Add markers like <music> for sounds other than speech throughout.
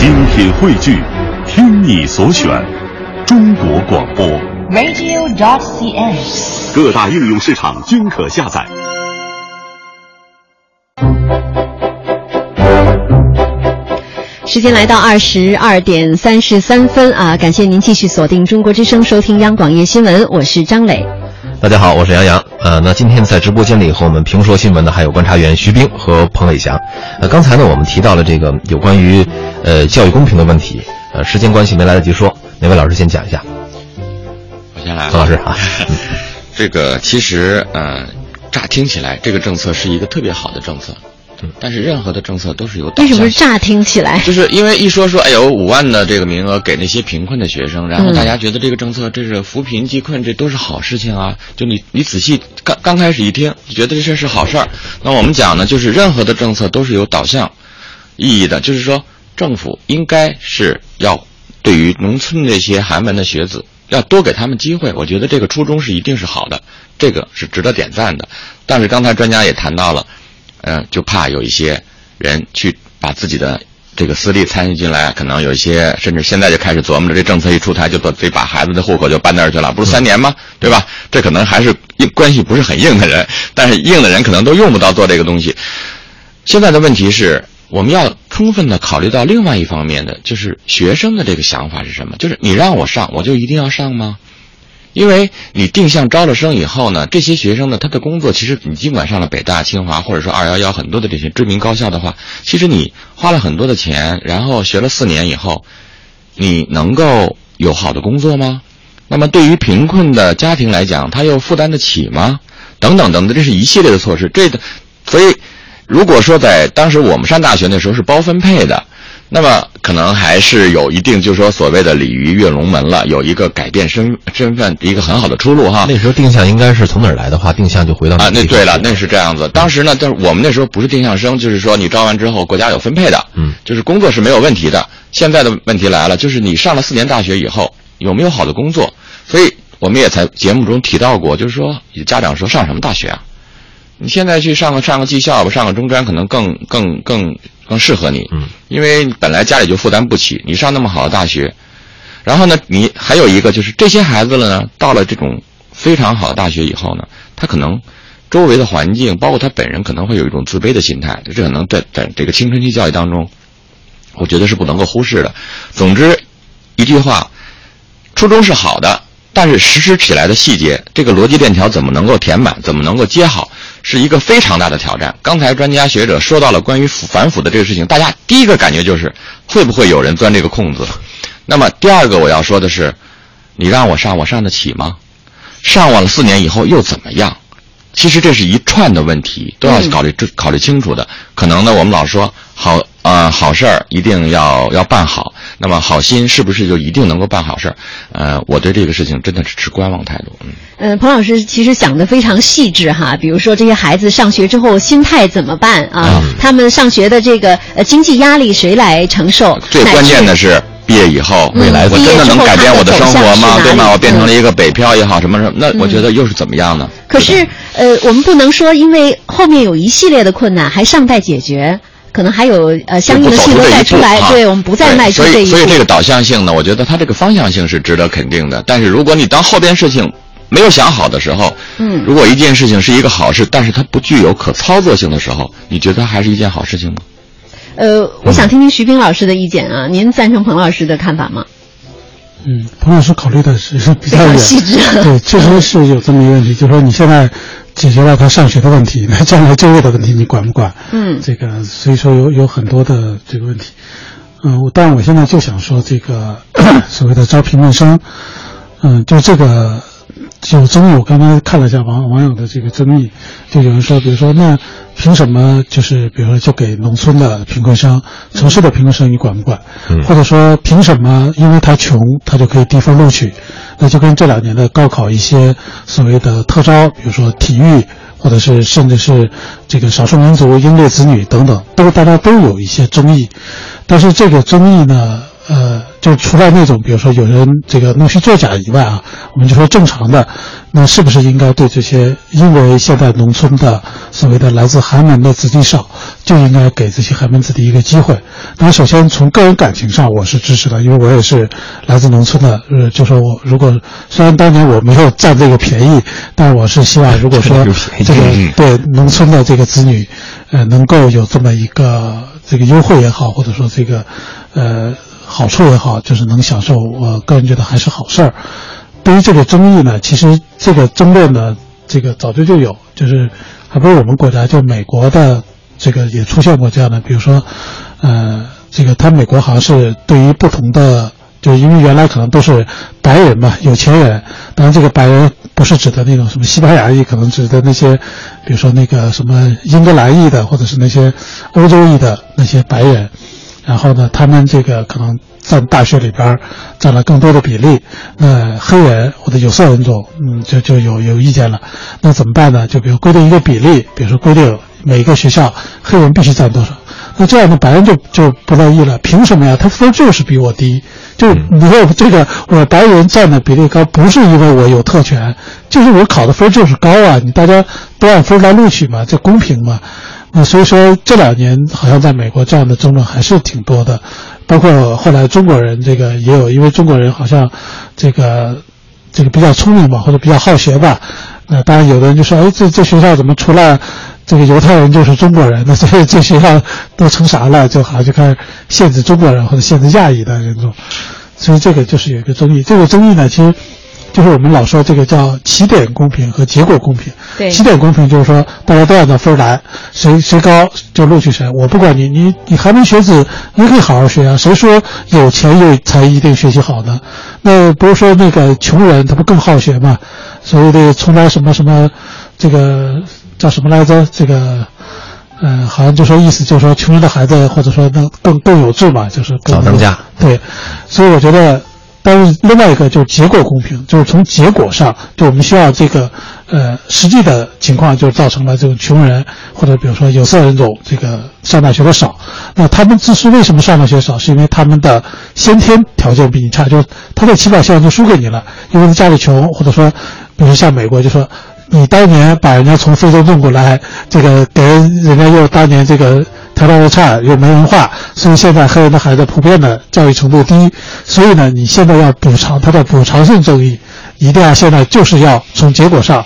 精品汇聚，听你所选，中国广播。radio.cn。各大应用市场均可下载。时间来到二十二点三十三分啊！感谢您继续锁定中国之声，收听央广夜新闻，我是张磊。大家好，我是杨洋。呃，那今天在直播间里和我们评说新闻的还有观察员徐冰和彭伟翔。呃，刚才呢我们提到了这个有关于呃教育公平的问题，呃，时间关系没来得及说，哪位老师先讲一下？我先来吧，彭老师啊。<laughs> 这个其实呃，乍听起来这个政策是一个特别好的政策，但是任何的政策都是有导为什么乍听起来？就是因为一说说，哎有五万的这个名额给那些贫困的学生，然后嗯大家觉得这个政策这是扶贫济困，这都是好事情啊。就你你仔细刚刚开始一听，就觉得这事儿是好事儿。那我们讲呢，就是任何的政策都是有导向意义的，就是说政府应该是要对于农村这些寒门的学子。要多给他们机会，我觉得这个初衷是一定是好的，这个是值得点赞的。但是刚才专家也谈到了，嗯、就怕有一些人去把自己的这个私利参与进来，可能有一些甚至现在就开始琢磨着这政策一出台就得得把孩子的户口就搬那儿去了，不是三年吗？对吧？这可能还是硬关系不是很硬的人，但是硬的人可能都用不到做这个东西。现在的问题是，我们要充分的考虑到另外一方面的，就是学生的这个想法是什么？就是你让我上，我就一定要上吗？因为你定向招了生以后呢，这些学生呢，他的工作其实你尽管上了北大、清华或者说二幺幺很多的这些知名高校的话，其实你花了很多的钱，然后学了四年以后，你能够有好的工作吗？那么对于贫困的家庭来讲，他又负担得起吗？等等等等，这是一系列的措施。这个，所以如果说在当时我们上大学那时候是包分配的，那么可能还是有一定，就是说所谓的鲤鱼跃龙门了，有一个改变身身份一个很好的出路哈。那时候定向应该是从哪儿来的话，定向就回到啊，那对了，那那是这样子。当时呢，但是我们那时候不是定向生，就是说你招完之后，国家有分配的，嗯，就是工作是没有问题的。现在的问题来了，就是你上了四年大学以后有没有好的工作？所以我们也在节目中提到过，就是说家长说上什么大学啊？你现在去上个上个技校吧，上个中专可能更更更更适合你，嗯，因为本来家里就负担不起，你上那么好的大学，然后呢，你还有一个就是这些孩子了呢，到了这种非常好的大学以后呢，他可能周围的环境，包括他本人，可能会有一种自卑的心态，这可能在在这个青春期教育当中，我觉得是不能够忽视的。总之，一句话，初衷是好的，但是实施起来的细节，这个逻辑链条怎么能够填满，怎么能够接好，是一个非常大的挑战。刚才专家学者说到了关于腐反腐的这个事情，大家第一个感觉就是会不会有人钻这个空子？那么第二个我要说的是，你让我上，我上得起吗？上完了四年以后又怎么样？其实这是一串的问题，都要考虑、这考虑清楚的。可能呢，我们老说好呃好事儿一定要要办好，那么好心是不是就一定能够办好事儿？呃，我对这个事情真的是持观望态度。嗯，嗯，彭老师其实想的非常细致哈，比如说这些孩子上学之后心态怎么办啊？嗯他们上学的这个呃经济压力谁来承受？最关键的是。毕业以后，嗯未来我真的能改变我的生活吗？对吗？我变成了一个北漂也好，什么什么，那我觉得又是怎么样呢？可是呃，我们不能说因为后面有一系列的困难还尚待解决，可能还有呃相应的细则再出来，对我们不再迈出这一步。所以，所以这个导向性呢，我觉得它这个方向性是值得肯定的。但是如果你当后边事情没有想好的时候，嗯，如果一件事情是一个好事，但是它不具有可操作性的时候，你觉得它还是一件好事情吗？呃，我想听听徐冰老师的意见啊，您赞成彭老师的看法吗？嗯，彭老师考虑的是比较远，细致对，确实是有这么一个问题，就是说你现在解决了他上学的问题，那 <laughs> 将来就业的问题你管不管？嗯这个所以说有有很多的这个问题。嗯，我但我现在就想说这个 <coughs> 所谓的招贫困生，嗯，就这个有争议。我刚才看了一下网网友的这个争议，就有人说，比如说那凭什么就是比如说就给农村的贫困生、城市的贫困生你管不管？嗯或者说凭什么因为他穷他就可以低分录取？那就跟这两年的高考一些所谓的特招，比如说体育，或者是甚至是这个少数民族、英烈子女等等，都大家都有一些争议。但是这个争议呢，呃，就除了那种比如说有人这个弄虚作假以外啊，我们就说正常的，那是不是应该对这些因为现在农村的所谓的来自寒门的子弟少，就应该给这些寒门子弟一个机会？那首先从个人感情上我是支持的，因为我也是来自农村的，呃，就说我如果虽然当年我没有占这个便宜，但我是希望如果说 <laughs> 这个对农村的这个子女，呃，能够有这么一个这个优惠也好，或者说这个呃。好处也好，就是能享受，我个人觉得还是好事儿。对于这个争议呢，其实这个争论呢，这个早就就有，就是还不是我们国家，就美国的这个也出现过这样的，比如说，呃，这个他美国好像是对于不同的，就因为原来可能都是白人嘛，有钱人，当然这个白人不是指的那种什么西班牙裔，可能指的那些，比如说那个什么英格兰裔的，或者是那些欧洲裔的那些白人。然后呢，他们这个可能占大学里边占了更多的比例。那黑人或者有色人种，嗯，就就有有意见了。那怎么办呢？就比如规定一个比例，比如说规定每个学校黑人必须占多少。那这样的白人就就不乐意了。凭什么呀？他分就是比我低。就你说这个我白人占的比例高，不是因为我有特权，就是我考的分就是高啊。你大家都按分来录取嘛，这公平嘛。那所以说这两年好像在美国这样的争论还是挺多的，包括后来中国人这个也有，因为中国人好像这个这个比较聪明吧，或者比较好学吧。那当然有的人就说，哎，这这学校怎么除了这个犹太人就是中国人？<laughs> 那这这学校都成啥了？就好像就开始限制中国人或者限制亚裔的人种。所以这个就是有一个争议。这个争议呢，其实。就是我们老说这个叫起点公平和结果公平。对，起点公平就是说大家都按照分来，谁谁高就录取谁。我不管你，你你寒门学子你可以好好学啊。谁说有钱又才一定学习好呢？那不是说那个穷人他不更好学吗？所谓的从来什么什么，这个叫什么来着？这个，嗯，好像就说意思就是说穷人的孩子或者说更更更有志嘛，就是早当家。对，所以我觉得。但是另外一个就是结果公平，就是从结果上，就我们需要这个，呃，实际的情况就造成了这种穷人或者比如说有色人种这个上大学的少。那他们这是为什么上大学少？是因为他们的先天条件比你差，就是他在起跑线上就输给你了，因为他家里穷，或者说，比如像美国就说，你当年把人家从非洲弄过来，这个给人家又当年这个。条件又差又没文化，所以现在黑人的孩子普遍的教育程度低，所以呢，你现在要补偿他的补偿性正义，一定要现在就是要从结果上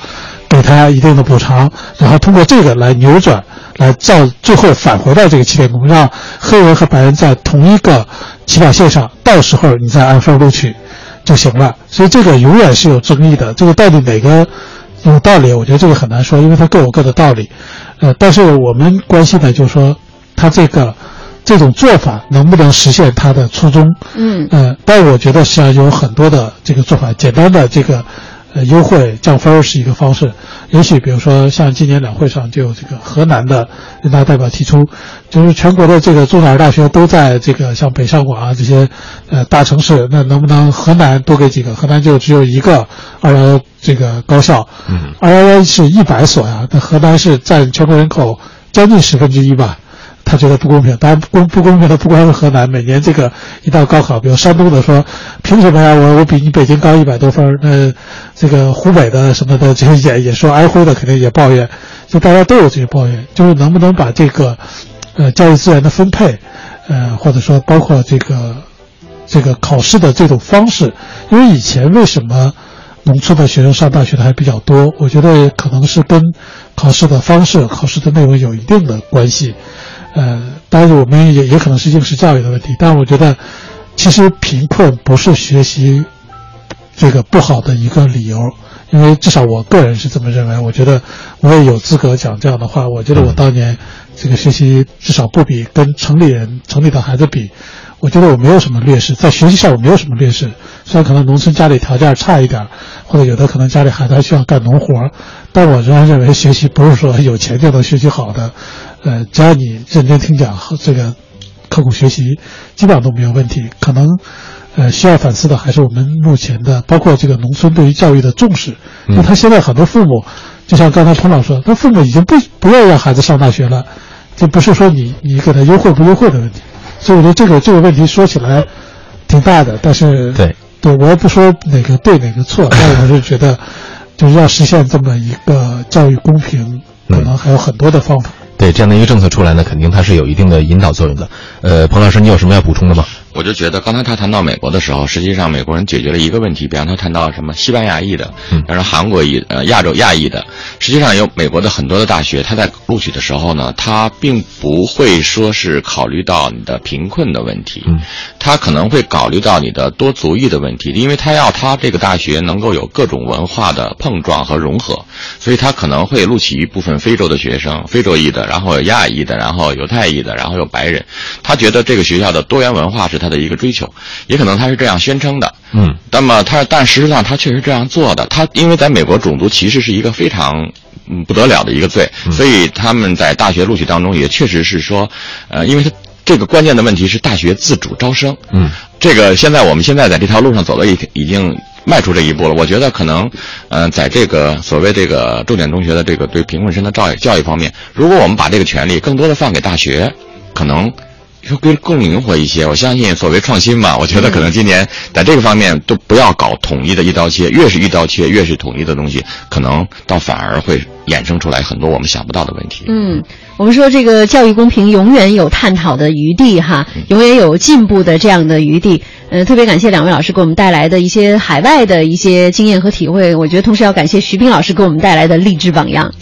给他一定的补偿，然后通过这个来扭转，来造最后返回到这个起点工，让黑人和白人在同一个起跑线上，到时候你再按分录取就行了。所以这个永远是有争议的，这个到底哪个有道理？我觉得这个很难说，因为它各有各的道理。呃，但是我们关心的就是说。他这个这种做法能不能实现他的初衷？嗯，呃，但我觉得实际上有很多的这个做法，简单的这个呃优惠降分是一个方式。也许比如说像今年两会上就有这个河南的人大代表提出，就是全国的这个中小大学都在这个像北上广啊这些呃大城市，那能不能河南多给几个？河南就只有一个二幺幺这个高校，嗯，二幺幺是一百所呀，那河南是占全国人口将近十分之一吧。他觉得不公平，当然不公不公平的不光是河南，每年这个一到高考，比如山东的说，凭什么呀？我我比你北京高一百多分那这个湖北的什么的，这些也也说安徽的肯定也抱怨，就大家都有这些抱怨，就是能不能把这个，呃，教育资源的分配，呃，或者说包括这个，这个考试的这种方式，因为以前为什么农村的学生上大学的还比较多？我觉得可能是跟考试的方式、考试的内容有一定的关系。呃，当然我们也也可能是应试教育的问题，但我觉得，其实贫困不是学习这个不好的一个理由，因为至少我个人是这么认为。我觉得我也有资格讲这样的话。我觉得我当年这个学习至少不比跟城里人、城里的孩子比，我觉得我没有什么劣势，在学习上我没有什么劣势。虽然可能农村家里条件差一点，或者有的可能家里孩子还需要干农活，但我仍然认为学习不是说有钱就能学习好的。呃，只要你认真听讲和这个刻苦学习，基本上都没有问题。可能，呃，需要反思的还是我们目前的，包括这个农村对于教育的重视。那他现在很多父母，就像刚才彭老师说，他父母已经不不愿意让孩子上大学了，这不是说你你给他优惠不优惠的问题。所以我觉得这个这个问题说起来挺大的，但是对对我也不说哪个对哪个错，但我是觉得，就是要实现这么一个教育公平，可能还有很多的方法。对这样的一个政策出来呢，肯定它是有一定的引导作用的。呃，彭老师，你有什么要补充的吗？我就觉得，刚才他谈到美国的时候，实际上美国人解决了一个问题，比方他谈到什么西班牙裔的，嗯。比方说韩国裔、呃亚洲亚裔的，实际上有美国的很多的大学，他在录取的时候呢，他并不会说是考虑到你的贫困的问题，嗯，他可能会考虑到你的多族裔的问题，因为他要他这个大学能够有各种文化的碰撞和融合，所以他可能会录取一部分非洲的学生，非洲裔的，然后有亚裔的，然后犹太裔的，然后有白人，他觉得这个学校的多元文化是他的一个追求，也可能他是这样宣称的。嗯，那么他，但实际上他确实这样做的。他因为在美国种族歧视是一个非常嗯不得了的一个罪，所以他们在大学录取当中也确实是说，呃，因为他这个关键的问题是大学自主招生。嗯，这个现在我们现在在这条路上走了已已经迈出这一步了。我觉得可能，呃，在这个所谓这个重点中学的这个对贫困生的教育教育方面，如果我们把这个权利更多的放给大学，可能。会更更灵活一些，我相信所谓创新嘛，我觉得可能今年在这个方面都不要搞统一的一刀切，越是一刀切，越是统一的东西，可能倒反而会衍生出来很多我们想不到的问题。嗯，我们说这个教育公平永远有探讨的余地哈，永远有进步的这样的余地。呃，特别感谢两位老师给我们带来的一些海外的一些经验和体会，我觉得同时要感谢徐斌老师给我们带来的励志榜样。